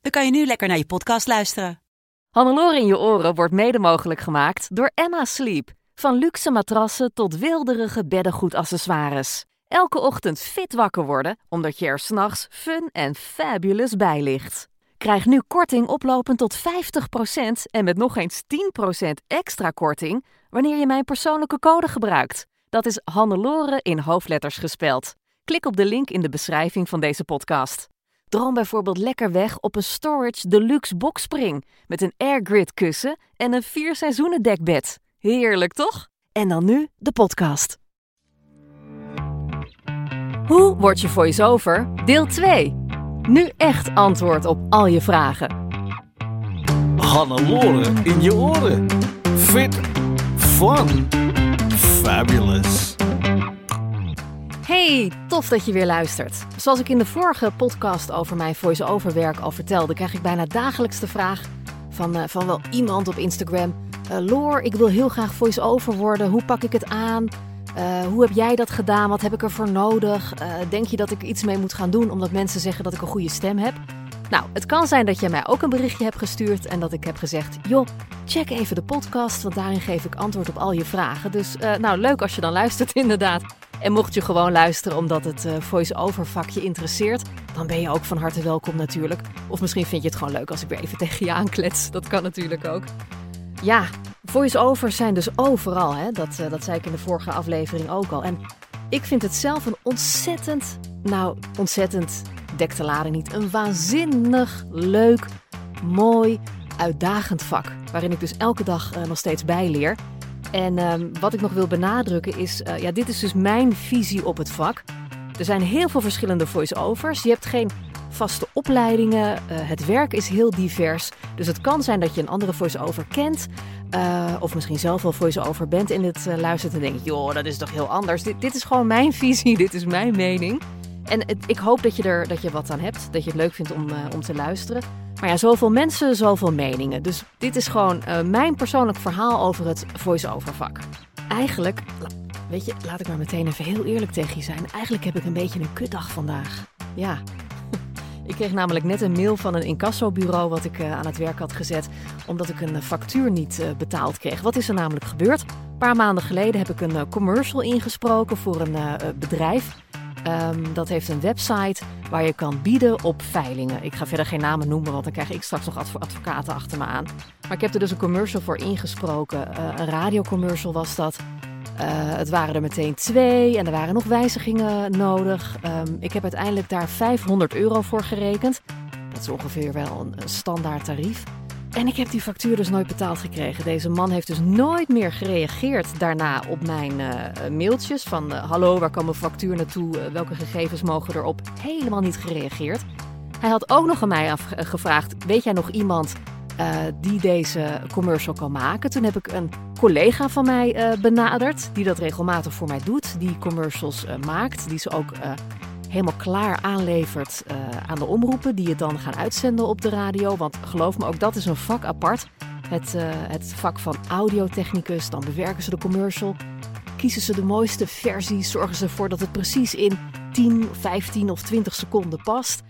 dan kan je nu lekker naar je podcast luisteren. Hannelore in je oren wordt mede mogelijk gemaakt door Emma Sleep. Van luxe matrassen tot wilderige beddengoedaccessoires. Elke ochtend fit wakker worden, omdat je er s'nachts fun en fabulous bij ligt. Krijg nu korting oplopend tot 50% en met nog eens 10% extra korting wanneer je mijn persoonlijke code gebruikt. Dat is Hannelore in hoofdletters gespeld. Klik op de link in de beschrijving van deze podcast. Droom bijvoorbeeld lekker weg op een Storage Deluxe Boxspring met een airgrid kussen en een vier seizoenen dekbed. Heerlijk toch? En dan nu de podcast. Hoe word je voice-over? Deel 2. Nu echt antwoord op al je vragen. Hannelore in je oren. Fit, fun, fabulous. Hey, tof dat je weer luistert. Zoals ik in de vorige podcast over mijn voice-over werk al vertelde, krijg ik bijna dagelijks de vraag van, eh, van wel iemand op Instagram. Uh, Loor, ik wil heel graag voice-over worden. Hoe pak ik het aan? Uh, hoe heb jij dat gedaan? Wat heb ik ervoor nodig? denk je dat ik iets mee moet gaan doen omdat mensen zeggen dat ik een goede stem heb? Nou, het kan zijn dat jij mij ook een berichtje hebt gestuurd en dat ik heb gezegd: joh, check even de podcast, want daarin geef ik antwoord op al je vragen. Dus nou, leuk als je dan luistert, inderdaad. En mocht je gewoon luisteren omdat het uh, voice-over vakje interesseert, dan ben je ook van harte welkom natuurlijk. Of misschien vind je het gewoon leuk als ik weer even tegen je aanklets. Dat kan natuurlijk ook. Ja, voice-overs zijn dus overal. Hè? Dat, uh, dat zei ik in de vorige aflevering ook al. En ik vind het zelf een ontzettend, nou ontzettend, dek de niet, een waanzinnig leuk, mooi, uitdagend vak. Waarin ik dus elke dag uh, nog steeds bijleer. En uh, wat ik nog wil benadrukken is, uh, ja, dit is dus mijn visie op het vak. Er zijn heel veel verschillende voice-overs. Je hebt geen vaste opleidingen. Uh, het werk is heel divers. Dus het kan zijn dat je een andere voice-over kent. of misschien zelf wel voice-over bent en het luistert en denkt... joh, dat is toch heel anders. Dit, dit is gewoon mijn visie, dit is mijn mening. En ik hoop dat je er dat je wat aan hebt. Dat je het leuk vindt om, om te luisteren. Maar ja, zoveel mensen, zoveel meningen. Dus dit is gewoon uh, mijn persoonlijk verhaal over het voice-over vak. Eigenlijk, weet je, laat ik maar meteen even heel eerlijk tegen je zijn. Eigenlijk heb ik een beetje een kutdag vandaag. Ja. Ik kreeg namelijk net een mail van een incassobureau wat ik uh, aan het werk had gezet, omdat ik een factuur niet betaald kreeg. Wat is er namelijk gebeurd? Een paar maanden geleden heb ik een commercial ingesproken voor een bedrijf. Um, dat heeft een website waar je kan bieden op veilingen. Ik ga verder geen namen noemen, want dan krijg ik straks nog adv advocaten achter me aan. Maar ik heb er dus een commercial voor ingesproken. Uh, een radiocommercial was dat. Uh, het waren er meteen twee en er waren nog wijzigingen nodig. Um, ik heb uiteindelijk daar 500 euro voor gerekend. Dat is ongeveer wel een, een standaard tarief. En ik heb die factuur dus nooit betaald gekregen. Deze man heeft dus nooit meer gereageerd daarna op mijn uh, mailtjes van uh, hallo, waar kan mijn factuur naartoe, uh, welke gegevens mogen erop. Helemaal niet gereageerd. Hij had ook nog aan mij gevraagd, weet jij nog iemand die deze commercial kan maken? Toen heb ik een collega van mij benaderd, die dat regelmatig voor mij doet, die commercials maakt, die ze ook helemaal klaar aanlevert uh, aan de omroepen die het dan gaan uitzenden op de radio. Want geloof me, ook dat is een vak apart. Het, uh, het vak van audiotechnicus, dan bewerken ze de commercial. Kiezen ze de mooiste versie, zorgen ze ervoor dat het precies in 10, 15 of 20 seconden past.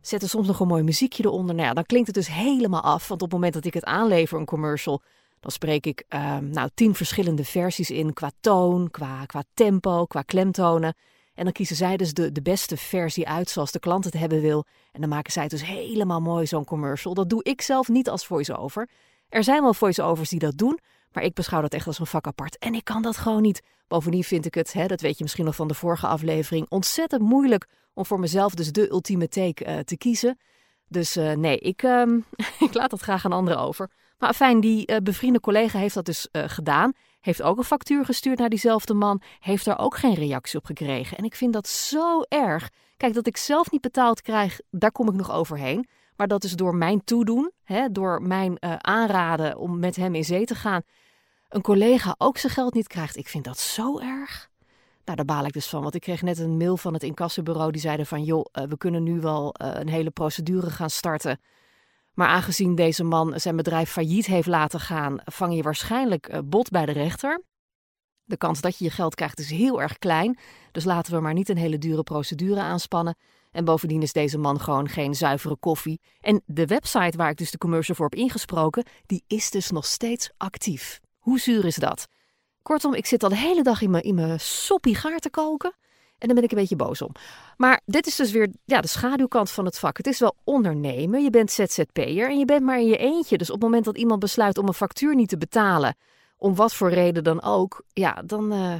Zetten soms nog een mooi muziekje eronder. Nou ja, dan klinkt het dus helemaal af. Want op het moment dat ik het aanlever, een commercial, dan spreek ik uh, nou, tien verschillende versies in qua toon, qua, qua tempo, qua klemtonen. En dan kiezen zij dus de, de beste versie uit zoals de klant het hebben wil. En dan maken zij het dus helemaal mooi, zo'n commercial. Dat doe ik zelf niet als voice-over. Er zijn wel voice-overs die dat doen, maar ik beschouw dat echt als een vak apart. En ik kan dat gewoon niet. Bovendien vind ik het, hè, dat weet je misschien nog van de vorige aflevering, ontzettend moeilijk om voor mezelf dus de ultieme take uh, te kiezen. Dus uh, nee, ik, um, ik laat dat graag aan anderen over. Maar fijn, die uh, bevriende collega heeft dat dus gedaan heeft ook een factuur gestuurd naar diezelfde man, heeft daar ook geen reactie op gekregen. En ik vind dat zo erg. Kijk, dat ik zelf niet betaald krijg, daar kom ik nog overheen. Maar dat is door mijn toedoen, hè, door mijn uh, aanraden om met hem in zee te gaan, een collega ook zijn geld niet krijgt. Ik vind dat zo erg. Nou, daar baal ik dus van. Want ik kreeg net een mail van het incassobureau. Die zeiden van, joh, uh, we kunnen nu wel uh, een hele procedure gaan starten. Maar aangezien deze man zijn bedrijf failliet heeft laten gaan, vang je waarschijnlijk uh, bot bij de rechter. De kans dat je je geld krijgt is heel erg klein. Dus laten we maar niet een hele dure procedure aanspannen. En bovendien is deze man gewoon geen zuivere koffie. En de website waar ik dus de commercial voor heb ingesproken, die is dus nog steeds actief. Hoe zuur is dat? Kortom, ik zit al de hele dag in mijn, in mijn soppie gaar te koken. En daar ben ik een beetje boos om. Maar dit is dus weer ja, de schaduwkant van het vak. Het is wel ondernemen. Je bent ZZP'er en je bent maar in je eentje. Dus op het moment dat iemand besluit om een factuur niet te betalen, om wat voor reden dan ook, ja, dan uh,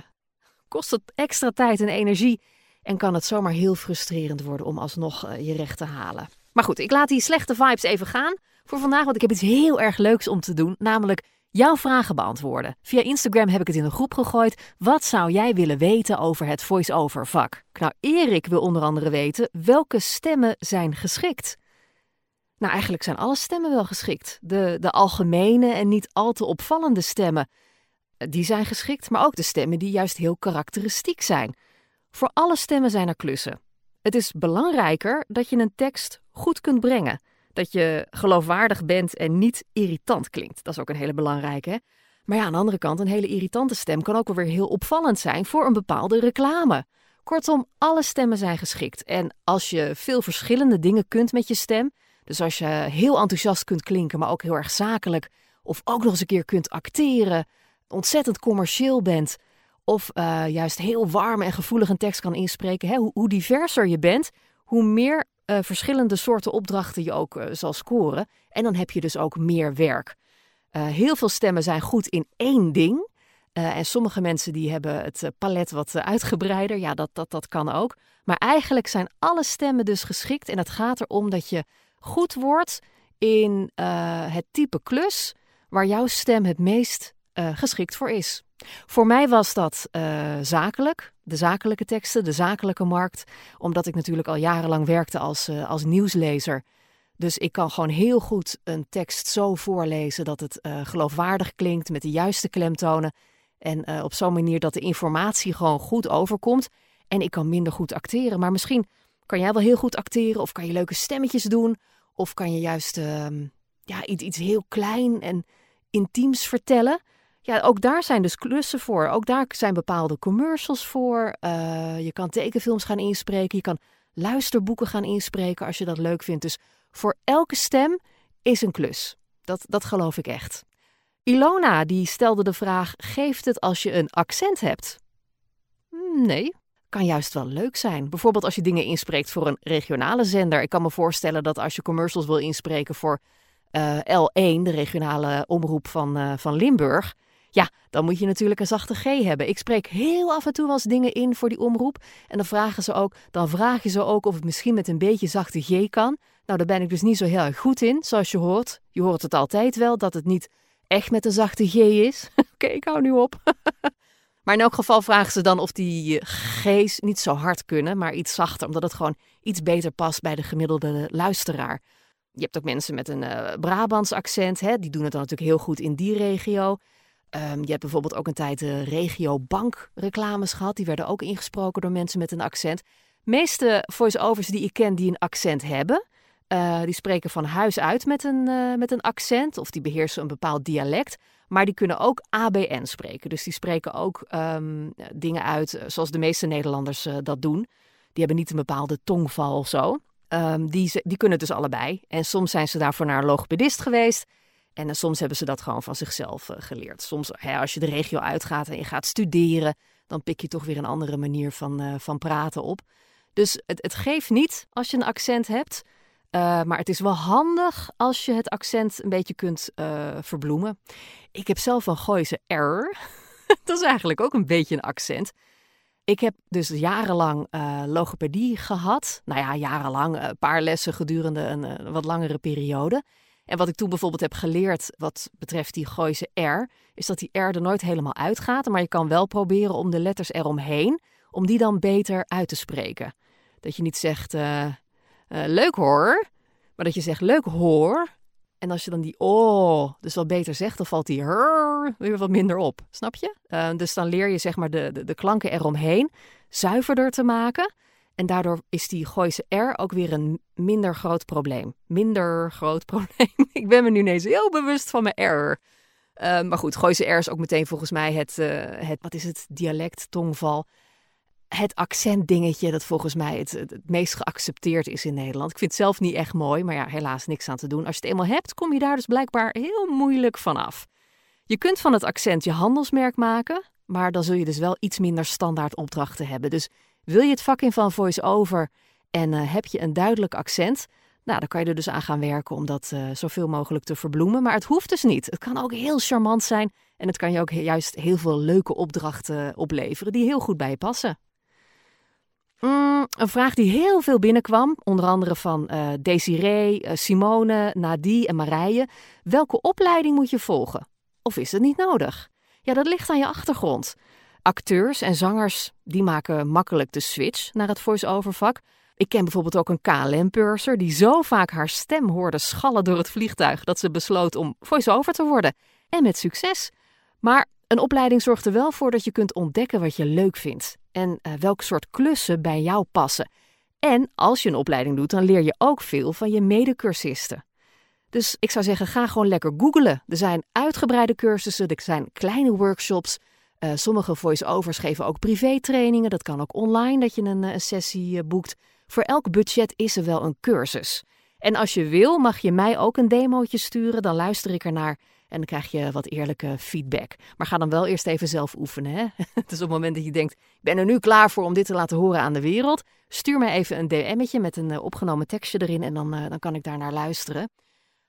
kost het extra tijd en energie. En kan het zomaar heel frustrerend worden om alsnog uh, je recht te halen. Maar goed, ik laat die slechte vibes even gaan voor vandaag, want ik heb iets heel erg leuks om te doen. Namelijk jouw vragen beantwoorden. Via Instagram heb ik het in een groep gegooid. Wat zou jij willen weten over het voice-over vak? Nou, Erik wil onder andere weten welke stemmen zijn geschikt. Nou, eigenlijk zijn alle stemmen wel geschikt. De, de algemene en niet al te opvallende stemmen, die zijn geschikt, maar ook de stemmen die juist heel karakteristiek zijn. Voor alle stemmen zijn er klussen. Het is belangrijker dat je een tekst goed kunt brengen dat je geloofwaardig bent en niet irritant klinkt. Dat is ook een hele belangrijke. Maar ja, aan de andere kant, een hele irritante stem kan ook wel weer heel opvallend zijn voor een bepaalde reclame. Kortom, alle stemmen zijn geschikt. En als je veel verschillende dingen kunt met je stem, dus als je heel enthousiast kunt klinken, maar ook heel erg zakelijk, of ook nog eens een keer kunt acteren, ontzettend commercieel bent, of uh, juist heel warm en gevoelig een tekst kan inspreken, hè, hoe diverser je bent, hoe meer uh, verschillende soorten opdrachten je ook uh, zal scoren. En dan heb je dus ook meer werk. Uh, heel veel stemmen zijn goed in één ding. en sommige mensen die hebben het palet wat uitgebreider. Ja, dat, dat, dat kan ook. Maar eigenlijk zijn alle stemmen dus geschikt. En het gaat erom dat je goed wordt in het type klus waar jouw stem het meest geschikt voor is. Voor mij was dat uh, zakelijk, de zakelijke teksten, de zakelijke markt, omdat ik natuurlijk al jarenlang werkte als, uh, als nieuwslezer. Dus ik kan gewoon heel goed een tekst zo voorlezen dat het uh, geloofwaardig klinkt met de juiste klemtonen. En op zo'n manier dat de informatie gewoon goed overkomt. En ik kan minder goed acteren. Maar misschien kan jij wel heel goed acteren, of kan je leuke stemmetjes doen, of kan je juist ehm, ja, iets, iets heel klein en intiems vertellen. Ja, ook daar zijn dus klussen voor. Ook daar zijn bepaalde commercials voor. Uh, je kan tekenfilms gaan inspreken. Je kan luisterboeken gaan inspreken als je dat leuk vindt. Dus voor elke stem is een klus. Dat, dat geloof ik echt. Ilona die stelde de vraag: geeft het als je een accent hebt? Hmm, nee, kan juist wel leuk zijn. Bijvoorbeeld als je dingen inspreekt voor een regionale zender. Ik kan me voorstellen dat als je commercials wil inspreken voor uh, L1, de regionale omroep van, uh, van Limburg ja, dan moet je natuurlijk een zachte G hebben. Ik spreek heel af en toe wel eens dingen in voor die omroep. En dan vragen ze ook, dan vraag je ze ook of het misschien met een beetje zachte G kan. Nou, daar ben ik dus niet zo heel erg goed in, zoals je hoort. Je hoort het altijd wel, dat het niet echt met een zachte G is. Oké, ik hou nu op. maar in elk geval vragen ze dan of die G's niet zo hard kunnen, maar iets zachter. Omdat het gewoon iets beter past bij de gemiddelde luisteraar. Je hebt ook mensen met een uh, Brabants accent, hè? die doen het dan natuurlijk heel goed in die regio. Um, je hebt bijvoorbeeld ook een tijd de regio bank reclames gehad. Die werden ook ingesproken door mensen met een accent. De meeste voice-overs die ik ken die een accent hebben, uh, die spreken van huis uit met een, uh, met een accent. Of die beheersen een bepaald dialect. Maar die kunnen ook ABN spreken. Dus die spreken ook um, dingen uit eh, zoals de meeste Nederlanders uh, dat doen. Die hebben niet een bepaalde tongval of zo. Um, die, die kunnen dus allebei. En soms zijn ze daarvoor naar logopedist geweest. En soms hebben ze dat gewoon van zichzelf uh, geleerd. Soms, hè, als je de regio uitgaat en je gaat studeren, dan pik je toch weer een andere manier van, uh, van praten op. Dus het, het geeft niet als je een accent hebt. Uh, maar het is wel handig als je het accent een beetje kunt verbloemen. Ik heb zelf een Gooise R. dat is eigenlijk ook een beetje een accent. Ik heb dus jarenlang logopedie gehad. Nou ja, jarenlang, een paar lessen gedurende een wat langere periode. En wat ik toen bijvoorbeeld heb geleerd wat betreft die Gooise R, is dat die R er nooit helemaal uitgaat. Maar je kan wel proberen om de letters eromheen, om die dan beter uit te spreken. Dat je niet zegt, uh, uh, leuk hoor, Maar dat je zegt, leuk hoor. En als je dan die oh dus wat beter zegt, dan valt die her weer wat minder op. Snap je? Uh, dus dan leer je zeg maar de, de, de klanken eromheen zuiverder te maken. En daardoor is die Gooise R ook weer een minder groot probleem. Minder groot probleem. ik ben me nu ineens heel bewust van mijn R. Uh, maar goed, Gooise R is ook meteen volgens mij het, uh, het wat is het, dialect, tongval. Het accentdingetje dat volgens mij het, het, meest geaccepteerd is in Nederland. Ik vind het zelf niet echt mooi, maar ja, helaas niks aan te doen. Als je het eenmaal hebt, kom je daar dus blijkbaar heel moeilijk vanaf. Je kunt van het accent je handelsmerk maken, maar dan zul je dus wel iets minder standaard opdrachten hebben. Dus wil je het vak in van voice-over en uh, heb je een duidelijk accent, nou, dan kan je er dus aan gaan werken om dat uh, zoveel mogelijk te verbloemen. Maar het hoeft dus niet. Het kan ook heel charmant zijn en het kan je ook juist heel veel leuke opdrachten opleveren die heel goed bij je passen. Mm, een vraag die heel veel binnenkwam, onder andere van uh, Desiree, Simone, Nadie en Marije. Welke opleiding moet je volgen? Of is het niet nodig? Ja, dat ligt aan je achtergrond. Acteurs en zangers die maken makkelijk de switch naar het voice-over vak. Ik ken bijvoorbeeld ook een KLM-purser die zo vaak haar stem hoorde schallen door het vliegtuig dat ze besloot om voice-over te worden. En met succes. Maar een opleiding zorgt er wel voor dat je kunt ontdekken wat je leuk vindt en uh, welk soort klussen bij jou passen. En als je een opleiding doet, dan leer je ook veel van je medecursisten. Dus ik zou zeggen, ga gewoon lekker googlen. Er zijn uitgebreide cursussen, er zijn kleine workshops. Uh, sommige voice-overs geven ook privé-trainingen. Dat kan ook online, dat je een, een sessie uh, boekt. Voor elk budget is er wel een cursus. En als je wil, mag je mij ook een demootje sturen. Dan luister ik ernaar en dan krijg je wat eerlijke feedback. Maar ga dan wel eerst even zelf oefenen. Hè? dus op het moment dat je denkt, ik ben er nu klaar voor om dit te laten horen aan de wereld. Stuur mij even een DM'tje met een opgenomen tekstje erin en dan, dan kan ik daar naar luisteren.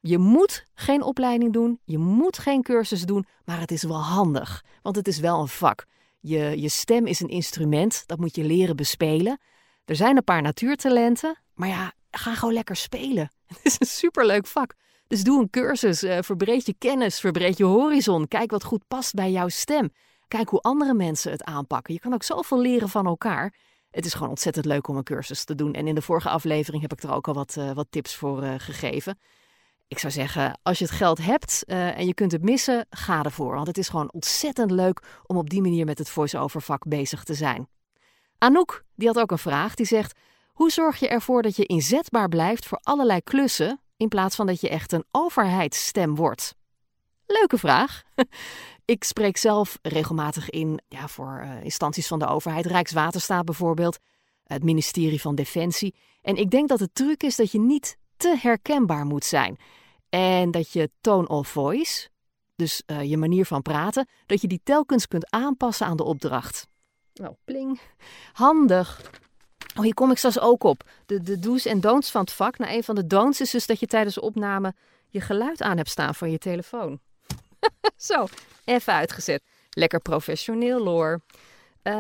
Je moet geen opleiding doen, je moet geen cursus doen, maar het is wel handig. Want het is wel een vak. Je, je stem is een instrument, dat moet je leren bespelen. Er zijn een paar natuurtalenten, maar ja, ga gewoon lekker spelen. Het is een superleuk vak. Dus doe een cursus, uh, verbreed je kennis, verbreed je horizon. Kijk wat goed past bij jouw stem. Kijk hoe andere mensen het aanpakken. Je kan ook zoveel leren van elkaar. Het is gewoon ontzettend leuk om een cursus te doen. En in de vorige aflevering heb ik er ook al wat, uh, wat tips voor uh, gegeven. Ik zou zeggen, als je het geld hebt en je kunt het missen, ga ervoor. Want het is gewoon ontzettend leuk om op die manier met het voice-over vak bezig te zijn. Anouk, die had ook een vraag. Die zegt, hoe zorg je ervoor dat je inzetbaar blijft voor allerlei klussen in plaats van dat je echt een overheidsstem wordt? Leuke vraag. Ik spreek zelf regelmatig in ja, voor uh, instanties van de overheid, Rijkswaterstaat bijvoorbeeld, het ministerie van Defensie. En ik denk dat de truc is dat je niet te herkenbaar moet zijn. En dat je tone of voice, dus uh, je manier van praten, dat je die telkens kunt aanpassen aan de opdracht. Nou, pling. Handig. Oh, hier kom ik straks ook op. De, de do's en don'ts van het vak. Nou, een van de don'ts is dus dat je tijdens de opname je geluid aan hebt staan van je telefoon. Zo, even uitgezet. Lekker professioneel, Loor. Uh,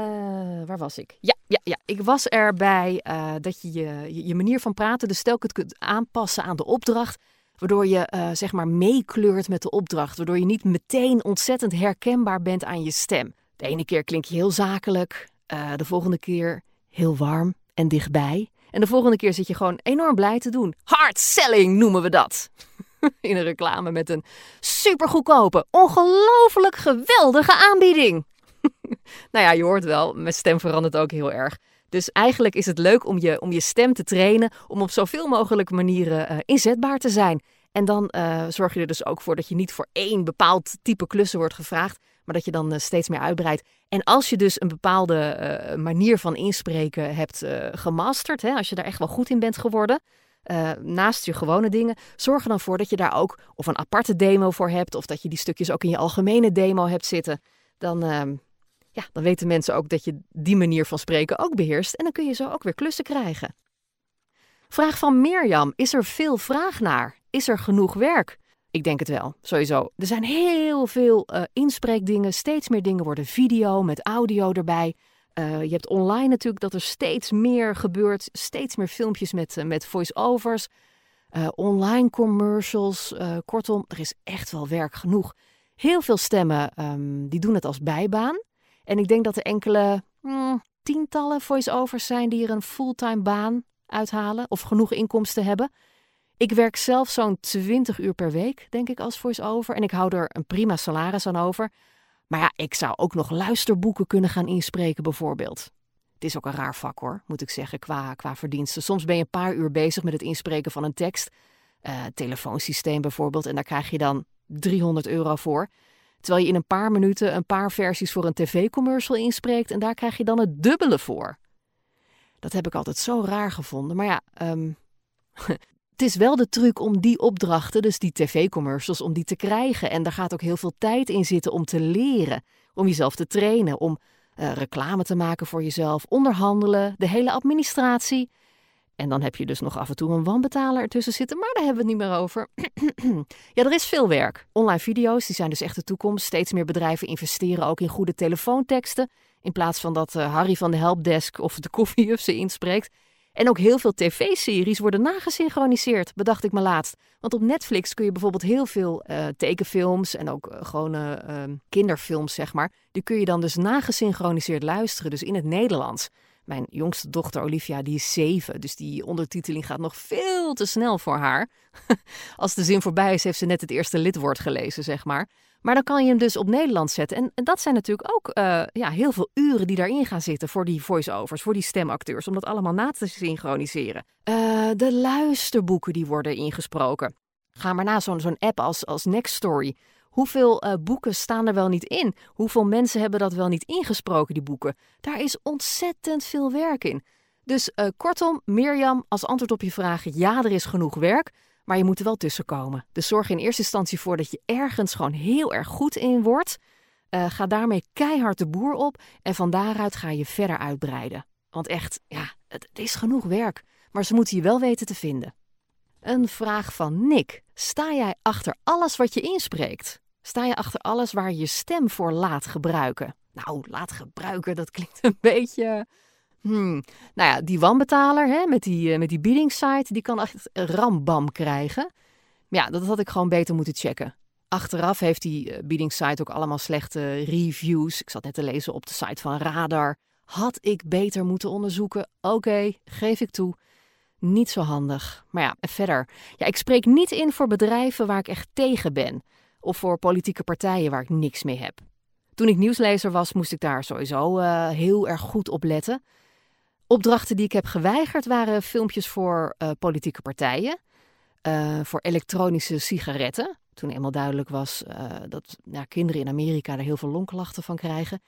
waar was ik? Ja, ja, ja. Ik was erbij uh, dat je je, je manier van praten dus telkens kunt aanpassen aan de opdracht. Waardoor je uh, zeg maar meekleurt met de opdracht. Waardoor je niet meteen ontzettend herkenbaar bent aan je stem. De ene keer klink je heel zakelijk. de volgende keer heel warm en dichtbij. En de volgende keer zit je gewoon enorm blij te doen. Hard selling noemen we dat. In een reclame met een supergoedkope, ongelooflijk geweldige aanbieding. nou ja, je hoort wel, mijn stem verandert ook heel erg. Dus eigenlijk is het leuk om je, om je stem te trainen, om op zoveel mogelijk manieren uh, inzetbaar te zijn. En dan uh, zorg je er dus ook voor dat je niet voor één bepaald type klussen wordt gevraagd, maar dat je dan uh, steeds meer uitbreidt. En als je dus een bepaalde manier van inspreken hebt gemasterd, hè, als je daar echt wel goed in bent geworden, naast je gewone dingen, zorg er dan voor dat je daar ook of een aparte demo voor hebt, of dat je die stukjes ook in je algemene demo hebt zitten. Dan, ehm, dan weten mensen ook dat je die manier van spreken ook beheerst. En dan kun je zo ook weer klussen krijgen. Vraag van Mirjam: Is er veel vraag naar? Is er genoeg werk? Ik denk het wel, sowieso. Er zijn heel veel uh, inspreekdingen. Steeds meer dingen worden video met audio erbij. Uh, je hebt online natuurlijk dat er steeds meer gebeurt. Steeds meer filmpjes met, uh, met voice-overs. online commercials. kortom, er is echt wel werk genoeg. Heel veel stemmen um, die doen het als bijbaan. En ik denk dat er enkele mm, tientallen voice-overs zijn die er een fulltime baan uithalen. Of genoeg inkomsten hebben. Ik werk zelf zo'n 20 uur per week, denk ik, als voice-over. En ik hou er een prima salaris aan over. Maar ja, ik zou ook nog luisterboeken kunnen gaan inspreken, bijvoorbeeld. Het is ook een raar vak hoor, moet ik zeggen, qua, qua verdiensten. Soms ben je een paar uur bezig met het inspreken van een tekst. Uh, telefoonsysteem bijvoorbeeld. En daar krijg je dan 300 euro voor. Terwijl je in een paar minuten een paar versies voor een tv-commercial inspreekt. En daar krijg je dan het dubbele voor. Dat heb ik altijd zo raar gevonden. Maar ja, um, het is wel de truc om die opdrachten, dus die tv-commercials, om die te krijgen. En daar gaat ook heel veel tijd in zitten om te leren, om jezelf te trainen, om uh, reclame te maken voor jezelf, onderhandelen, de hele administratie. En dan heb je dus nog af en toe een wanbetaler ertussen zitten, maar daar hebben we het niet meer over. ja, er is veel werk. Online video's, die zijn dus echt de toekomst. Steeds meer bedrijven investeren ook in goede telefoonteksten. In plaats van dat uh, Harry van de helpdesk of de koffiejuf ze inspreekt. En ook heel veel tv-series worden nagesynchroniseerd, bedacht ik me laatst. Want op Netflix kun je bijvoorbeeld heel veel uh, tekenfilms en ook uh, gewone uh, kinderfilms, zeg maar. Die kun je dan dus nagesynchroniseerd luisteren, dus in het Nederlands. Mijn jongste dochter Olivia, die is zeven, dus die ondertiteling gaat nog veel te snel voor haar. Als de zin voorbij is, heeft ze net het eerste lidwoord gelezen, zeg maar. Maar dan kan je hem dus op Nederland zetten. En, dat zijn natuurlijk ook uh, ja, heel veel uren die daarin gaan zitten voor die voice-overs, voor die stemacteurs, om dat allemaal na te synchroniseren. Uh, de luisterboeken die worden ingesproken. Ga maar na zo'n zo'n app als, als Nextstory. Hoeveel uh, boeken staan er wel niet in? Hoeveel mensen hebben dat wel niet ingesproken, die boeken? Daar is ontzettend veel werk in. Dus kortom, Mirjam, als antwoord op je vraag: ja, er is genoeg werk. Maar je moet er wel tussenkomen. Dus zorg in eerste instantie voor dat je ergens gewoon heel erg goed in wordt. Uh, ga daarmee keihard de boer op en van daaruit ga je verder uitbreiden. Want echt, ja, het, is genoeg werk. Maar ze moeten je wel weten te vinden. Een vraag van Nick. Sta jij achter alles wat je inspreekt? Sta je achter alles waar je stem voor laat gebruiken? Nou, laat gebruiken, dat klinkt een beetje Hmm. Nou ja, die wanbetaler hè, met die, uh, met die biedingssite, die kan echt rambam krijgen. Ja, dat had ik gewoon beter moeten checken. Achteraf heeft die uh, biedingssite ook allemaal slechte reviews. Ik zat net te lezen op de site van Radar. Had ik beter moeten onderzoeken? Oké, geef ik toe. Niet zo handig. Maar ja, verder. Ja, ik spreek niet in voor bedrijven waar ik echt tegen ben. Of voor politieke partijen waar ik niks mee heb. Toen ik nieuwslezer was, moest ik daar sowieso uh, heel erg goed op letten. Opdrachten die ik heb geweigerd waren filmpjes voor uh, politieke partijen, uh, voor elektronische sigaretten. Toen eenmaal duidelijk was dat kinderen in Amerika er heel veel longklachten van krijgen.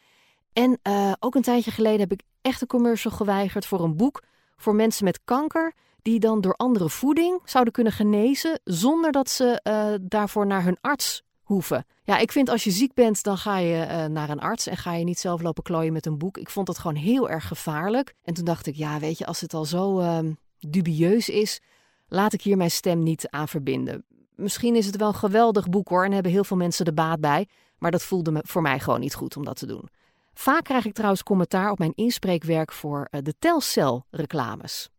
En ook een tijdje geleden heb ik echt een commercial geweigerd voor een boek voor mensen met kanker. Die dan door andere voeding zouden kunnen genezen zonder dat ze daarvoor naar hun arts hoeven. Ja, ik vind als je ziek bent, dan ga je uh, naar een arts en ga je niet zelf lopen klooien met een boek. Ik vond dat gewoon heel erg gevaarlijk. En toen dacht ik, ja, weet je, als het al zo uh, dubieus is, laat ik hier mijn stem niet aan verbinden. Misschien is het wel een geweldig boek hoor en hebben heel veel mensen er baat bij, maar dat voelde me voor mij gewoon niet goed om dat te doen. Vaak krijg ik trouwens commentaar op mijn inspreekwerk voor uh, de Telcel reclames.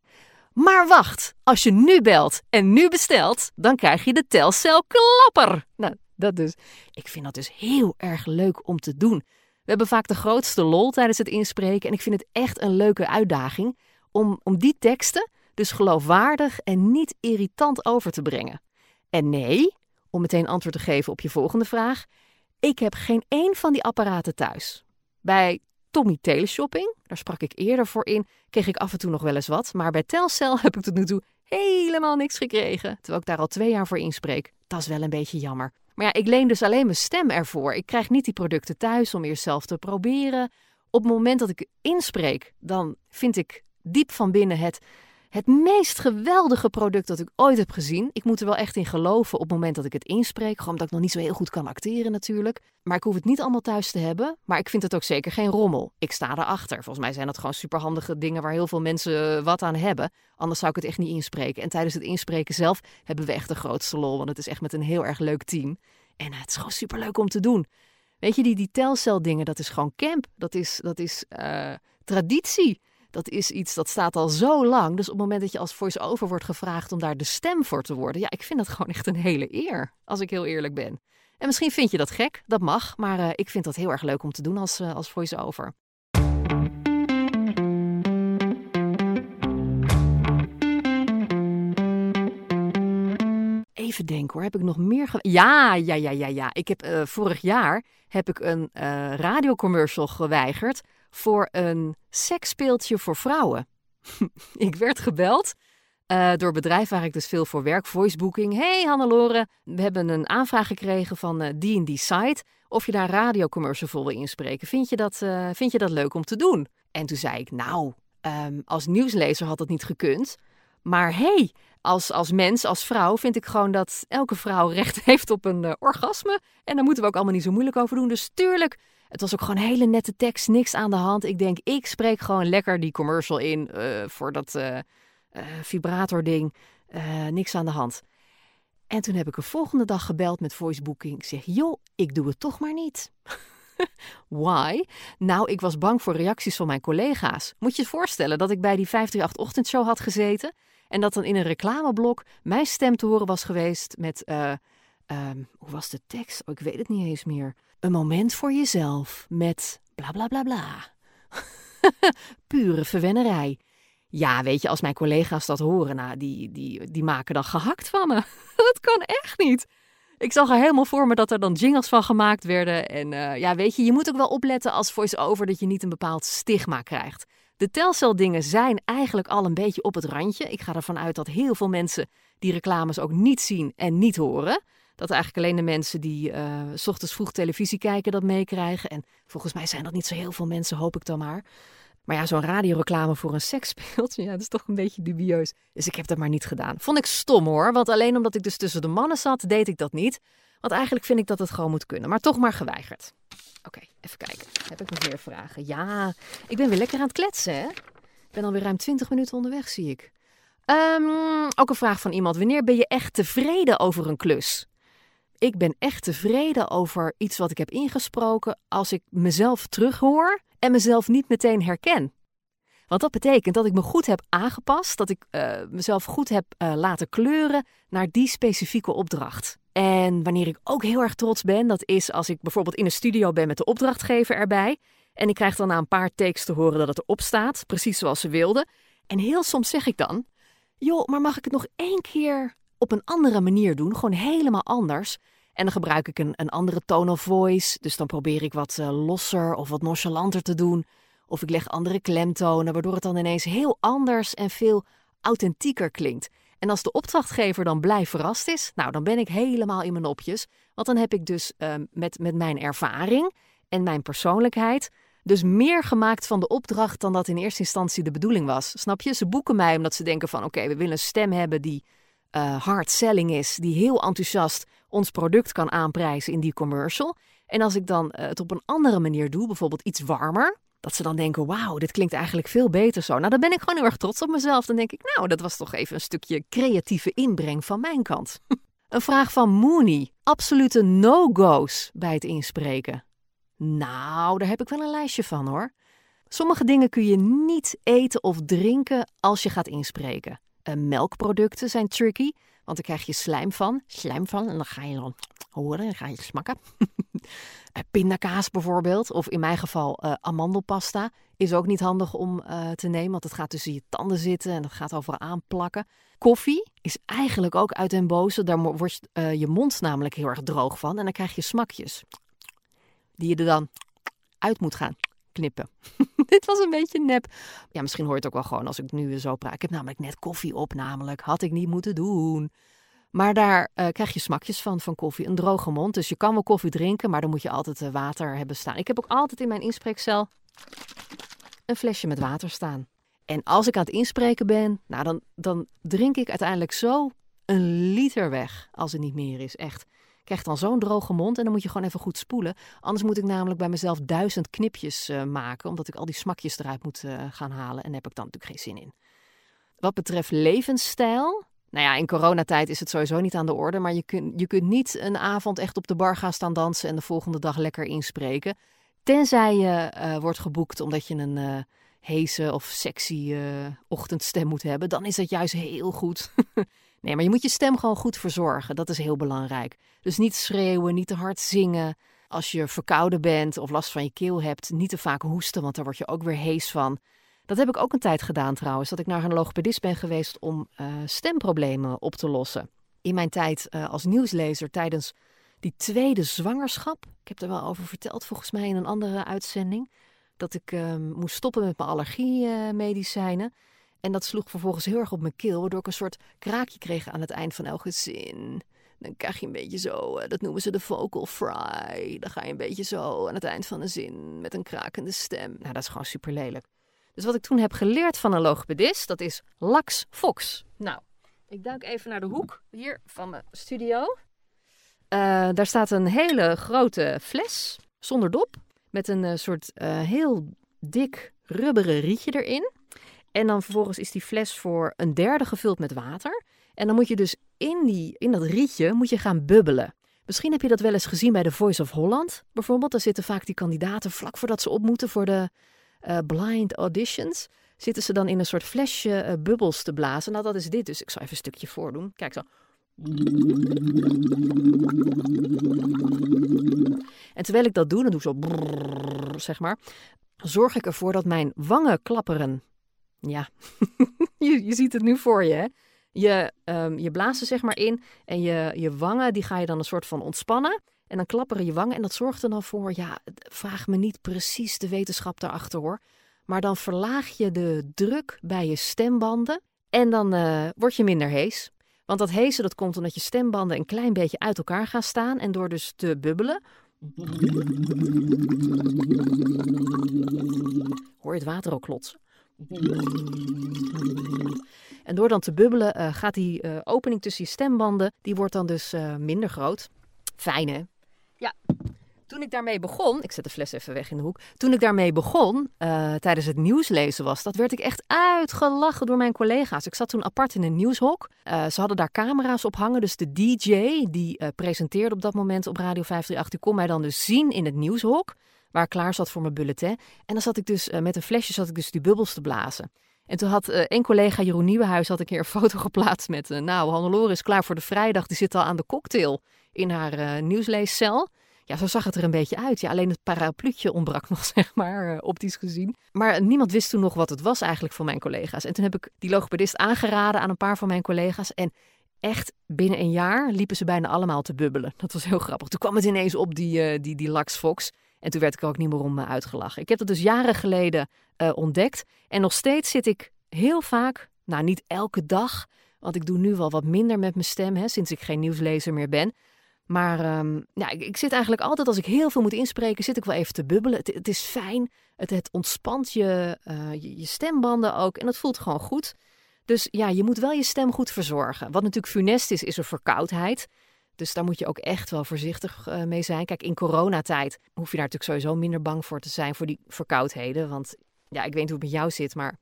Maar wacht, als je nu belt en nu bestelt, dan krijg je de Telcel klapper. Nou, dat dus. Ik vind dat dus heel erg leuk om te doen. We hebben vaak de grootste lol tijdens het inspreken en ik vind het echt een leuke uitdaging om, om die teksten dus geloofwaardig en niet irritant over te brengen. En nee, om meteen antwoord te geven op je volgende vraag, ik heb geen één van die apparaten thuis. Bij Tommy Teleshopping, daar sprak ik eerder voor in, kreeg ik af en toe nog wel eens wat, maar bij Telcel heb ik tot nu toe helemaal niks gekregen, terwijl ik daar al twee jaar voor inspreek. Dat is wel een beetje jammer. Maar ja, ik leen dus alleen mijn stem ervoor. Ik krijg niet die producten thuis om eerst zelf te proberen. Op het moment dat ik inspreek, dan vind ik diep van binnen het, het meest geweldige product dat ik ooit heb gezien. Ik moet er wel echt in geloven op het moment dat ik het inspreek. Gewoon omdat ik nog niet zo heel goed kan acteren natuurlijk. Maar ik hoef het niet allemaal thuis te hebben. Maar ik vind het ook zeker geen rommel. Ik sta erachter. Volgens mij zijn dat gewoon superhandige dingen waar heel veel mensen wat aan hebben. Anders zou ik het echt niet inspreken. En tijdens het inspreken zelf hebben we echt de grootste lol. Want het is echt met een heel erg leuk team. En het is gewoon superleuk om te doen. Weet je, die, die telcel dingen, dat is gewoon camp. Dat is, dat is uh, traditie dat is iets dat staat al zo lang. Dus op het moment dat je als voice-over wordt gevraagd om daar de stem voor te worden, ja, ik vind dat gewoon echt een hele eer, als ik heel eerlijk ben. En misschien vind je dat gek, dat mag, maar uh, ik vind dat heel erg leuk om te doen als, uh, als voice-over. Even denken hoor, heb ik nog meer... Ja, ja, ja, ja, ja. Ik heb, uh, vorig jaar heb ik een radiocommercial geweigerd voor een seksspeeltje voor vrouwen. ik werd gebeld uh, door bedrijf waar ik dus veel voor werk, voicebooking. Hey Hannelore, we hebben een aanvraag gekregen van uh, die en die site. Of je daar radiocommercial voor wil inspreken. Vind je, dat, uh, vind je dat leuk om te doen? En toen zei ik, nou, um, als nieuwslezer had dat niet gekund. Maar hey, als, als mens, als vrouw, vind ik gewoon dat elke vrouw recht heeft op een orgasme. En daar moeten we ook allemaal niet zo moeilijk over doen. Dus tuurlijk, het was ook gewoon hele nette tekst, niks aan de hand. Ik denk, ik spreek gewoon lekker die commercial in uh, voor dat uh, vibrator ding. niks aan de hand. En toen heb ik de volgende dag gebeld met voicebooking. Ik zeg, joh, ik doe het toch maar niet. Why? Nou, ik was bang voor reacties van mijn collega's. Moet je je voorstellen dat ik bij die 538-ochtendshow had gezeten... en dat dan in een reclameblok mijn stem te horen was geweest met... Um, hoe was de tekst? Oh, ik weet het niet eens meer. Een moment voor jezelf met bla bla bla bla. Pure verwennerij. Ja, weet je, als mijn collega's dat horen, nou, die, die, die maken dan gehakt van me. dat kan echt niet. Ik zag er helemaal voor me dat er dan jingles van gemaakt werden. En uh, ja, weet je, je moet ook wel opletten als voice-over dat je niet een bepaald stigma krijgt. De telceldingen zijn eigenlijk al een beetje op het randje. Ik ga ervan uit dat heel veel mensen die reclames ook niet zien en niet horen. Dat eigenlijk alleen de mensen die uh, s ochtends vroeg televisie kijken dat meekrijgen. En volgens mij zijn dat niet zo heel veel mensen, hoop ik dan maar. Maar ja, zo'n radioreclame voor een seksspeeltje, ja, dat is toch een beetje dubieus. Dus ik heb dat maar niet gedaan. Vond ik stom hoor, want alleen omdat ik dus tussen de mannen zat, deed ik dat niet. Want eigenlijk vind ik dat het gewoon moet kunnen, maar toch maar geweigerd. Oké, even kijken. Heb ik nog meer vragen? Ja, ik ben weer lekker aan het kletsen, hè? Ik ben alweer ruim 20 minuten onderweg, zie ik. Um, ook een vraag van iemand. Wanneer ben je echt tevreden over een klus? Ik ben echt tevreden over iets wat ik heb ingesproken als ik mezelf terughoor en mezelf niet meteen herken. Want dat betekent dat ik me goed heb aangepast, dat ik uh, mezelf goed heb uh, laten kleuren naar die specifieke opdracht. En wanneer ik ook heel erg trots ben, dat is als ik bijvoorbeeld in een studio ben met de opdrachtgever erbij. En ik krijg dan na een paar takes te horen dat het erop staat, precies zoals ze wilden. En heel soms zeg ik dan: Joh, maar mag ik het nog één keer op een andere manier doen? Gewoon helemaal anders. En dan gebruik ik een, een andere tone of voice. Dus dan probeer ik wat uh, losser of wat nonchalanter te doen. Of ik leg andere klemtonen, waardoor het dan ineens heel anders en veel authentieker klinkt. En als de opdrachtgever dan blij verrast is, nou dan ben ik helemaal in mijn nopjes. Want dan heb ik dus uh, met, met mijn ervaring en mijn persoonlijkheid dus meer gemaakt van de opdracht dan dat in eerste instantie de bedoeling was. Snap je? Ze boeken mij omdat ze denken van oké, we willen een stem hebben die uh, hard selling is, die heel enthousiast ons product kan aanprijzen in die commercial. En als ik dan uh, het op een andere manier doe, bijvoorbeeld iets warmer, dat ze dan denken: wauw, dit klinkt eigenlijk veel beter zo. Nou, dan ben ik gewoon heel erg trots op mezelf. Dan denk ik: nou, dat was toch even een stukje creatieve inbreng van mijn kant. een vraag van Mooney: absolute no-go's bij het inspreken. Nou, daar heb ik wel een lijstje van hoor. Sommige dingen kun je niet eten of drinken als je gaat inspreken. Uh, melkproducten zijn tricky, want daar krijg je slijm van. Slijm van en dan ga je dan horen, dan ga je smakken. uh, pindakaas bijvoorbeeld, of in mijn geval uh, amandelpasta, is ook niet handig om te nemen, want het gaat tussen je tanden zitten en het gaat overal aanplakken. Koffie is eigenlijk ook uit den boze, daar wordt je mond namelijk heel erg droog van en dan krijg je smakjes. Die je er dan uit moet gaan knippen. Dit was een beetje nep. Ja, misschien hoor je het ook wel gewoon als ik nu zo praat. Ik heb namelijk net koffie op, namelijk. Had ik niet moeten doen. Maar daar uh, krijg je smakjes van, van koffie. Een droge mond. Dus je kan wel koffie drinken, maar dan moet je altijd uh, water hebben staan. Ik heb ook altijd in mijn inspreekcel een flesje met water staan. En als ik aan het inspreken ben, nou dan, dan drink ik uiteindelijk zo een liter weg als het niet meer is. Echt krijg dan zo'n droge mond en dan moet je gewoon even goed spoelen. Anders moet ik namelijk bij mezelf duizend knipjes uh, maken, omdat ik al die smakjes eruit moet uh, gaan halen. En daar heb ik dan natuurlijk geen zin in. Wat betreft levensstijl. Nou ja, in coronatijd is het sowieso niet aan de orde, maar je, kun, je kunt niet een avond echt op de bar gaan staan dansen en de volgende dag lekker inspreken. Tenzij je uh, wordt geboekt omdat je een uh, heese of sexy ochtendstem moet hebben, dan is dat juist heel goed. Nee, maar je moet je stem gewoon goed verzorgen. Dat is heel belangrijk. Dus niet schreeuwen, niet te hard zingen. Als je verkouden bent of last van je keel hebt, niet te vaak hoesten, want daar word je ook weer hees van. Dat heb ik ook een tijd gedaan trouwens, dat ik naar een logopedist ben geweest om uh, stemproblemen op te lossen. in mijn tijd uh, als nieuwslezer tijdens die tweede zwangerschap. Ik heb er wel over verteld volgens mij in een andere uitzending. Dat ik uh, moest stoppen met mijn allergiemedicijnen. En dat sloeg vervolgens heel erg op mijn keel, waardoor ik een soort kraakje kreeg aan het eind van elke zin. Dan krijg je een beetje zo, uh, dat noemen ze de vocal fry. Dan ga je een beetje zo aan het eind van een zin met een krakende stem. Nou, dat is gewoon super lelijk. Dus wat ik toen heb geleerd van een logopedist, dat is Lax Fox. Nou, ik duik even naar de hoek hier van mijn studio. Uh, daar staat een hele grote fles zonder dop. Met een uh, soort heel dik rubberen rietje erin. En dan vervolgens is die fles voor een derde gevuld met water. En dan moet je dus in, die, in dat rietje moet je gaan bubbelen. Misschien heb je dat wel eens gezien bij de Voice of Holland. Bijvoorbeeld, daar zitten vaak die kandidaten vlak voordat ze op moeten voor de blind auditions zitten ze dan in een soort flesje uh, bubbels te blazen. Nou, dat is dit dus. Ik zal even een stukje voordoen. Kijk zo. En terwijl ik dat doe, dan doe ik zo zeg maar, zorg ik ervoor dat mijn wangen klapperen. Ja, je, je ziet het nu voor je, hè? Je, um, je blaast zeg maar in en je, je wangen, die ga je dan een soort van ontspannen. En dan klapperen je wangen en dat zorgt er dan voor, ja, vraag me niet precies de wetenschap daarachter hoor. Maar dan verlaag je de druk bij je stembanden en dan uh, word je minder hees. Want dat hezen dat komt omdat je stembanden een klein beetje uit elkaar gaan staan en door dus te bubbelen. Hoor je het water ook klotsen? En door dan te bubbelen uh, gaat die uh, opening tussen je stembanden, die wordt dan dus minder groot. Fijn hè? Ja, toen ik daarmee begon, ik zet de fles even weg in de hoek. Toen ik daarmee begon, tijdens het nieuwslezen was, dat werd ik echt uitgelachen door mijn collega's. Ik zat toen apart in een nieuwshok. Ze hadden daar camera's op hangen, dus de DJ die presenteerde op dat moment op Radio 538, die kon mij dan dus zien in het nieuwshok, waar klaar zat voor mijn bulletin. En dan zat ik dus met een flesje zat ik dus die bubbels te blazen. En toen had uh, een collega, Jeroen Nieuwenhuis, had een keer een foto geplaatst met... Uh, nou, Hannelore is klaar voor de vrijdag. Die zit al aan de cocktail in haar nieuwsleescel. Ja, zo zag het er een beetje uit. Ja, alleen het parapluutje ontbrak nog, zeg maar, optisch gezien. Maar niemand wist toen nog wat het was eigenlijk van mijn collega's. En toen heb ik die logopedist aangeraden aan een paar van mijn collega's. En echt binnen een jaar liepen ze bijna allemaal te bubbelen. Dat was heel grappig. Toen kwam het ineens op die, uh, die, die Lax Fox. En toen werd ik er ook niet meer om uh, uitgelachen. Ik heb dat dus jaren geleden ontdekt. En nog steeds zit ik heel vaak, nou niet elke dag... want ik doe nu wel wat minder met mijn stem, hè, sinds ik geen nieuwslezer meer ben... Maar um, ja, ik, zit eigenlijk altijd, als ik heel veel moet inspreken, zit ik wel even te bubbelen. Het, is fijn, het, ontspant je, uh, je, je, stembanden ook en het voelt gewoon goed. Dus ja, je moet wel je stem goed verzorgen. Wat natuurlijk funest is, is een verkoudheid. Dus daar moet je ook echt wel voorzichtig uh, mee zijn. Kijk, in coronatijd hoef je daar natuurlijk sowieso minder bang voor te zijn voor die verkoudheden. Want ja, ik weet niet hoe het met jou zit, maar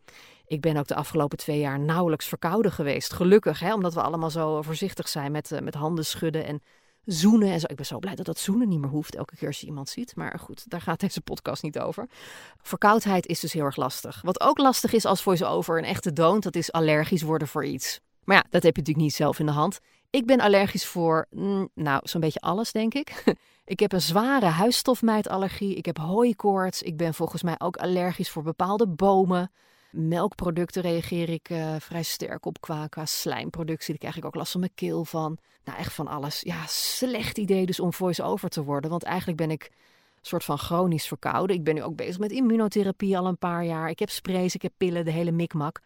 ik ben ook de afgelopen twee jaar nauwelijks verkouden geweest. Gelukkig, hè, omdat we allemaal zo voorzichtig zijn met, uh, met handen schudden en zoenen en zo. Ik ben zo blij dat dat zoenen niet meer hoeft elke keer als je iemand ziet. Maar goed, daar gaat deze podcast niet over. Verkoudheid is dus heel erg lastig. Wat ook lastig is als voice-over een echte doont, dat is allergisch worden voor iets. Maar ja, dat heb je natuurlijk niet zelf in de hand. Ik ben allergisch voor, mm, nou, zo'n beetje alles, denk ik. ik heb een zware huisstofmijtallergie. Ik heb hooikoorts. Ik ben volgens mij ook allergisch voor bepaalde bomen. Melkproducten reageer ik uh, vrij sterk op qua, slijmproductie. Daar krijg ik ook last van mijn keel van. Nou, echt van alles. Ja, slecht idee dus om voice-over te worden. Want eigenlijk ben ik soort van chronisch verkouden. Ik ben nu ook bezig met immunotherapie al een paar jaar. Ik heb sprays, ik heb pillen, de hele mikmak.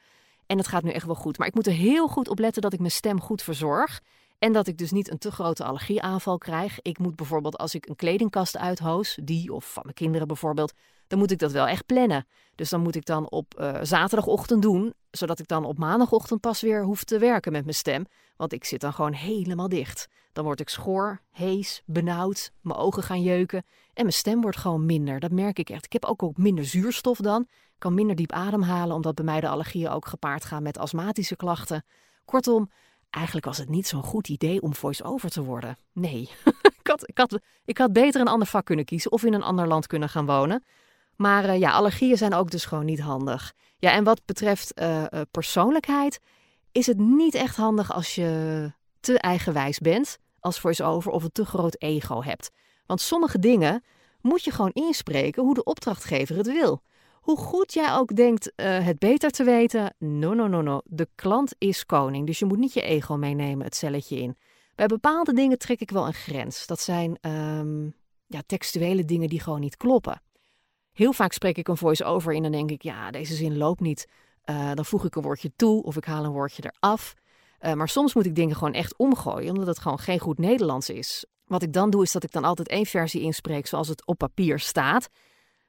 En het gaat nu echt wel goed. Maar ik moet er heel goed op letten dat ik mijn stem goed verzorg. En dat ik dus niet een te grote allergieaanval krijg. Ik moet bijvoorbeeld als ik een kledingkast uithoos, die of van mijn kinderen bijvoorbeeld, dan moet ik dat wel echt plannen. Dus dan moet ik dan op uh, zaterdagochtend doen, zodat ik dan op maandagochtend pas weer hoef te werken met mijn stem. Want ik zit dan gewoon helemaal dicht. Dan word ik schor, hees, benauwd, mijn ogen gaan jeuken en mijn stem wordt gewoon minder. Dat merk ik echt. Ik heb ook, ook minder zuurstof dan. Kan minder diep ademhalen, omdat bij mij de allergieën ook gepaard gaan met astmatische klachten. Kortom, eigenlijk was het niet zo'n goed idee om voice-over te worden. Nee, ik, had, ik, had, ik had beter een ander vak kunnen kiezen of in een ander land kunnen gaan wonen. Maar uh, ja, allergieën zijn ook dus gewoon niet handig. Ja, en wat betreft uh, uh, persoonlijkheid is het niet echt handig als je te eigenwijs bent als voice-over of een te groot ego hebt. Want sommige dingen moet je gewoon inspreken hoe de opdrachtgever het wil. Hoe goed jij ook denkt het beter te weten, no, no, no, no. De klant is koning, dus je moet niet je ego meenemen het celletje in. Bij bepaalde dingen trek ik wel een grens. Dat zijn ehm, ja, textuele dingen die gewoon niet kloppen. Heel vaak spreek ik een voice-over in en denk ik, ja, deze zin loopt niet. Uh, dan voeg ik een woordje toe of ik haal een woordje eraf. Uh, maar soms moet ik dingen gewoon echt omgooien, omdat het gewoon geen goed Nederlands is. Wat ik dan doe, is dat ik dan altijd één versie inspreek zoals het op papier staat.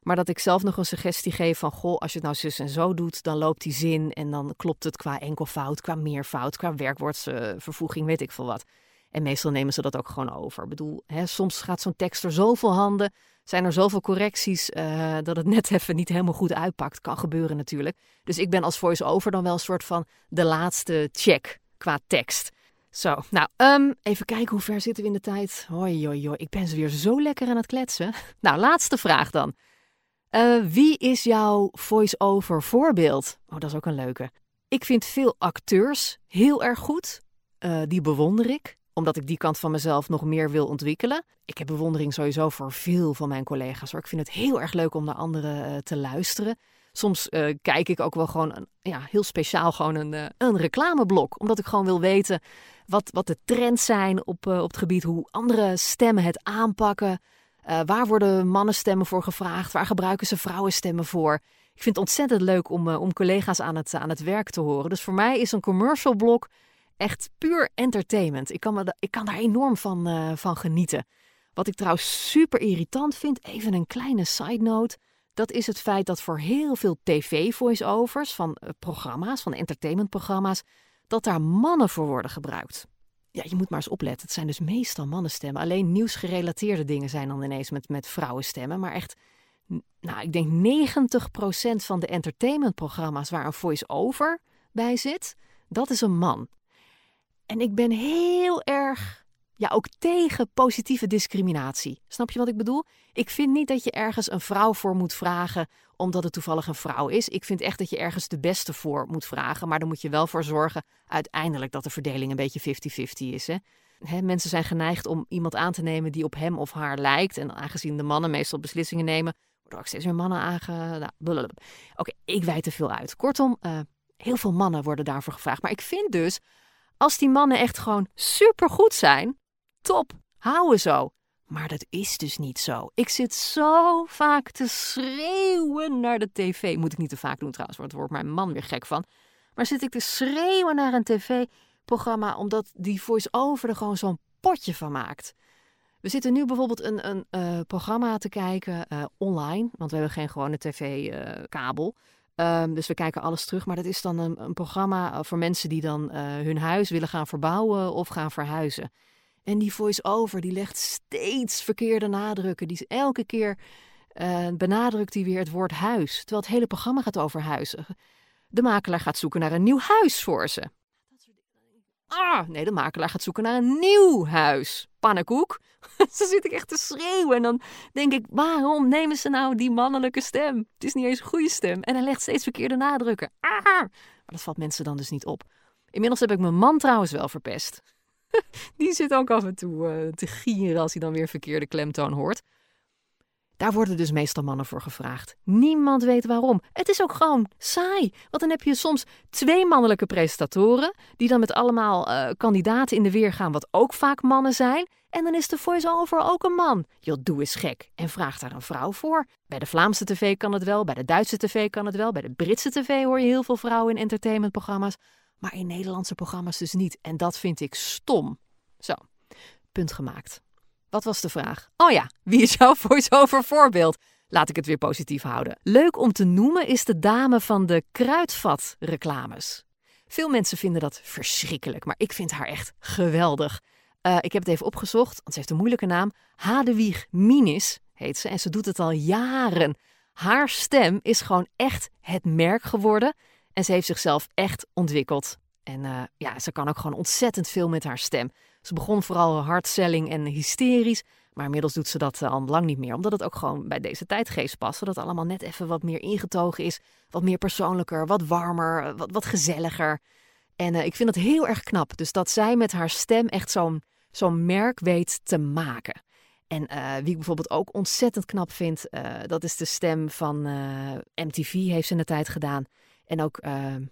Maar dat ik zelf nog een suggestie geef van, goh, als je het nou zus en zo doet, dan loopt die zin en dan klopt het qua enkelvoud, qua meervoud, qua werkwoordsvervoeging, weet ik veel wat. En meestal nemen ze dat ook gewoon over. Ik bedoel, hè, soms gaat zo'n tekst er zoveel handen, zijn er zoveel correcties, uh, dat het net even niet helemaal goed uitpakt. Kan gebeuren natuurlijk. Dus ik ben als voice-over dan wel een soort van de laatste check qua tekst. Zo, nou, um, even kijken hoe ver zitten we in de tijd. Hoi, hoi, hoi, ik ben ze weer zo lekker aan het kletsen. Nou, laatste vraag dan. Uh, wie is jouw voice-over voorbeeld? Oh, dat is ook een leuke. Ik vind veel acteurs heel erg goed. Uh, die bewonder ik omdat ik die kant van mezelf nog meer wil ontwikkelen. Ik heb bewondering sowieso voor veel van mijn collega's. Ik vind het heel erg leuk om naar anderen uh, te luisteren. Soms kijk ik ook wel gewoon een, ja, heel speciaal gewoon een, een reclameblok. Omdat ik gewoon wil weten wat, wat de trends zijn op, op het gebied. Hoe andere stemmen het aanpakken. Waar worden mannenstemmen voor gevraagd? Waar gebruiken ze vrouwenstemmen voor? Ik vind het ontzettend leuk om, om collega's aan het, aan het werk te horen. Dus voor mij is een commercial blok Echt puur entertainment. Ik kan, ik kan daar enorm van, uh, van genieten. Wat ik trouwens super irritant vind, even een kleine side note. Dat is het feit dat voor heel veel tv-voice-overs van programma's, van entertainmentprogramma's, dat daar mannen voor worden gebruikt. Ja, je moet maar eens opletten. Het zijn dus meestal mannenstemmen. Alleen nieuwsgerelateerde dingen zijn dan ineens met, met vrouwenstemmen. Maar echt, nou, ik denk 90% van de entertainmentprogramma's waar een voice-over bij zit, dat is een man. En ik ben heel erg ja, ook tegen positieve discriminatie. Snap je wat ik bedoel? Ik vind niet dat je ergens een vrouw voor moet vragen omdat het toevallig een vrouw is. Ik vind echt dat je ergens de beste voor moet vragen. Maar dan moet je wel voor zorgen uiteindelijk dat de verdeling een beetje 50-50 is. Hè? Hè, mensen zijn geneigd om iemand aan te nemen die op hem of haar lijkt. En aangezien de mannen meestal beslissingen nemen, worden ook steeds meer mannen aange... Nou, Oké, ik wijd te veel uit. Kortom, uh, heel veel mannen worden daarvoor gevraagd. Maar ik vind dus als die mannen echt gewoon supergoed zijn, top, houden zo. Maar dat is dus niet zo. Ik zit zo vaak te schreeuwen naar de tv. Moet ik niet te vaak doen trouwens, want daar wordt mijn man weer gek van. Maar zit ik te schreeuwen naar een tv-programma omdat die voice-over er gewoon zo'n potje van maakt. We zitten nu bijvoorbeeld een, een uh, programma te kijken uh, online, want we hebben geen gewone tv-kabel. Um, dus we kijken alles terug. Maar dat is dan een, een programma eh, voor mensen die dan hun huis willen gaan verbouwen of gaan verhuizen. En die voice-over die legt steeds verkeerde nadrukken. Die is elke keer uh, benadrukt hij weer het woord huis. Terwijl het hele programma gaat over huizen. De makelaar gaat zoeken naar een nieuw huis voor ze. Ah, nee, de makelaar gaat zoeken naar een nieuw huis. Pannenkoek. Zo zit ik echt te schreeuwen. En dan denk ik, waarom nemen ze nou die mannelijke stem? Het is niet eens een goede stem. En hij legt steeds verkeerde nadrukken. Ah! Maar dat valt mensen dan dus niet op. Inmiddels heb ik mijn man trouwens wel verpest. Die zit ook af en toe uh, te gieren als hij dan weer verkeerde klemtoon hoort. Daar worden dus meestal mannen voor gevraagd. Niemand weet waarom. Het is ook gewoon saai. Want dan heb je soms twee mannelijke presentatoren, die dan met allemaal uh, kandidaten in de weer gaan, wat ook vaak mannen zijn. En dan is de voice-over ook een man. Joh, doe eens gek. En vraag daar een vrouw voor. Bij de Vlaamse tv kan het wel, bij de Duitse tv kan het wel, bij de Britse tv hoor je heel veel vrouwen in entertainmentprogramma's. Maar in Nederlandse programma's dus niet. En dat vind ik stom. Zo, punt gemaakt. Wat was de vraag? Oh ja, wie is jouw voice-over voorbeeld? Laat ik het weer positief houden. Leuk om te noemen is de dame van de kruidvatreclames. Veel mensen vinden dat verschrikkelijk, maar ik vind haar echt geweldig. Uh, ik heb het even opgezocht, want ze heeft een moeilijke naam. Hadewig Minis heet ze en ze doet het al jaren. Haar stem is gewoon echt het merk geworden en ze heeft zichzelf echt ontwikkeld. En uh, ja, ze kan ook gewoon ontzettend veel met haar stem. Ze begon vooral hardselling en hysterisch. Maar inmiddels doet ze dat eh, al lang niet meer. Omdat het ook gewoon bij deze tijdgeest past. Zodat het allemaal net even wat meer ingetogen is. Wat meer persoonlijker, wat warmer, eh, wat, wat gezelliger. En ik vind het heel erg knap. Dus dat zij met haar stem echt zo'n zo'n merk weet te maken. En wie ik bijvoorbeeld ook ontzettend knap vind, dat is de stem van MTV, heeft ze in de tijd gedaan. En ook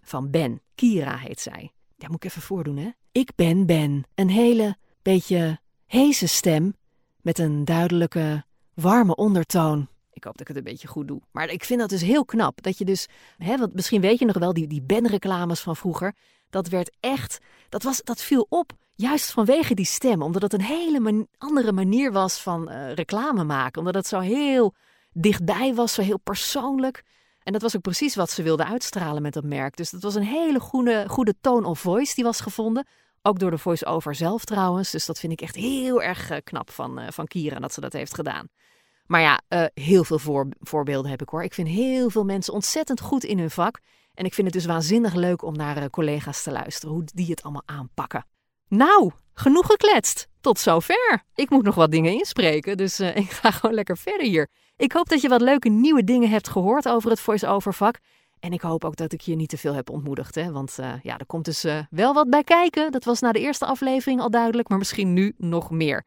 van Ben. Kira heet zij. Ja, moet ik even voordoen, hè? Ik ben Ben, een hele beetje heze stem met een duidelijke, warme ondertoon. Ik hoop dat ik het een beetje goed doe. Maar ik vind dat dus heel knap. Dat je dus, hè, want misschien weet je nog wel, die, die bandreclames van vroeger. Dat werd echt, dat, was, dat viel op. Juist vanwege die stem. Omdat het een hele andere manier was van uh, reclame maken. Omdat het zo heel dichtbij was, zo heel persoonlijk. En dat was ook precies wat ze wilden uitstralen met dat merk. Dus dat was een hele goede, goede tone of voice die was gevonden. Ook door de voice-over zelf trouwens. Dus dat vind ik echt heel erg uh, knap van, uh, van Kira dat ze dat heeft gedaan. Maar ja, uh, heel veel voor, voorbeelden heb ik hoor. Ik vind heel veel mensen ontzettend goed in hun vak. En ik vind het dus waanzinnig leuk om naar collega's te luisteren, hoe die het allemaal aanpakken. Nou, genoeg gekletst. Tot zover. Ik moet nog wat dingen inspreken, dus ik ga gewoon lekker verder hier. Ik hoop dat je wat leuke nieuwe dingen hebt gehoord over het voice-over vak. En ik hoop ook dat ik je niet te veel heb ontmoedigd. Hè? Want uh, ja, er komt dus uh, wel wat bij kijken. Dat was na de eerste aflevering al duidelijk, maar misschien nu nog meer.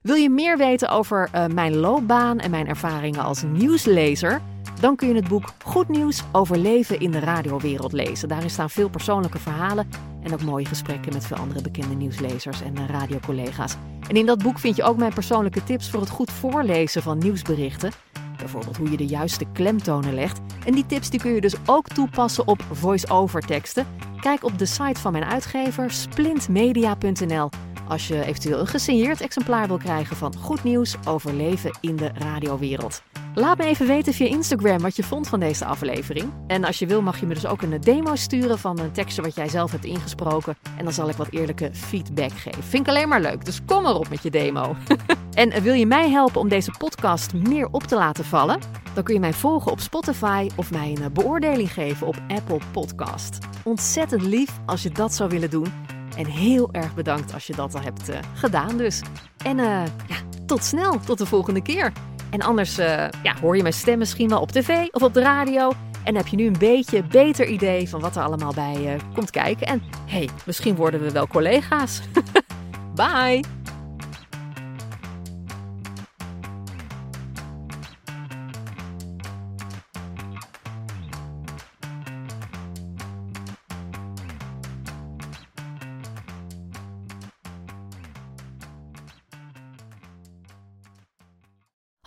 Wil je meer weten over uh, mijn loopbaan en mijn ervaringen als nieuwslezer? Dan kun je het boek Goed Nieuws over leven in de radiowereld lezen. Daarin staan veel persoonlijke verhalen en ook mooie gesprekken met veel andere bekende nieuwslezers en radiocollega's. En in dat boek vind je ook mijn persoonlijke tips voor het goed voorlezen van nieuwsberichten. Bijvoorbeeld hoe je de juiste klemtonen legt. En die tips die kun je dus ook toepassen op voice-over teksten. Kijk op de site van mijn uitgever splintmedia.nl als je eventueel een gesigneerd exemplaar wil krijgen van goed nieuws over leven in de radiowereld. Laat me even weten via Instagram wat je vond van deze aflevering. En als je wil mag je me dus ook een demo sturen van een tekstje wat jij zelf hebt ingesproken. En dan zal ik wat eerlijke feedback geven. Vind ik alleen maar leuk, dus kom erop met je demo. en wil je mij helpen om deze podcast meer op te laten vallen? Dan kun je mij volgen op Spotify of mij een beoordeling geven op Apple Podcast. Ontzettend lief als je dat zou willen doen. En heel erg bedankt als je dat al hebt uh, gedaan dus. En uh, ja, tot snel, tot de volgende keer. En anders uh, ja, hoor je mijn stem misschien wel op tv of op de radio. En heb je nu een beetje beter idee van wat er allemaal bij komt kijken. En hey, misschien worden we wel collega's. Bye!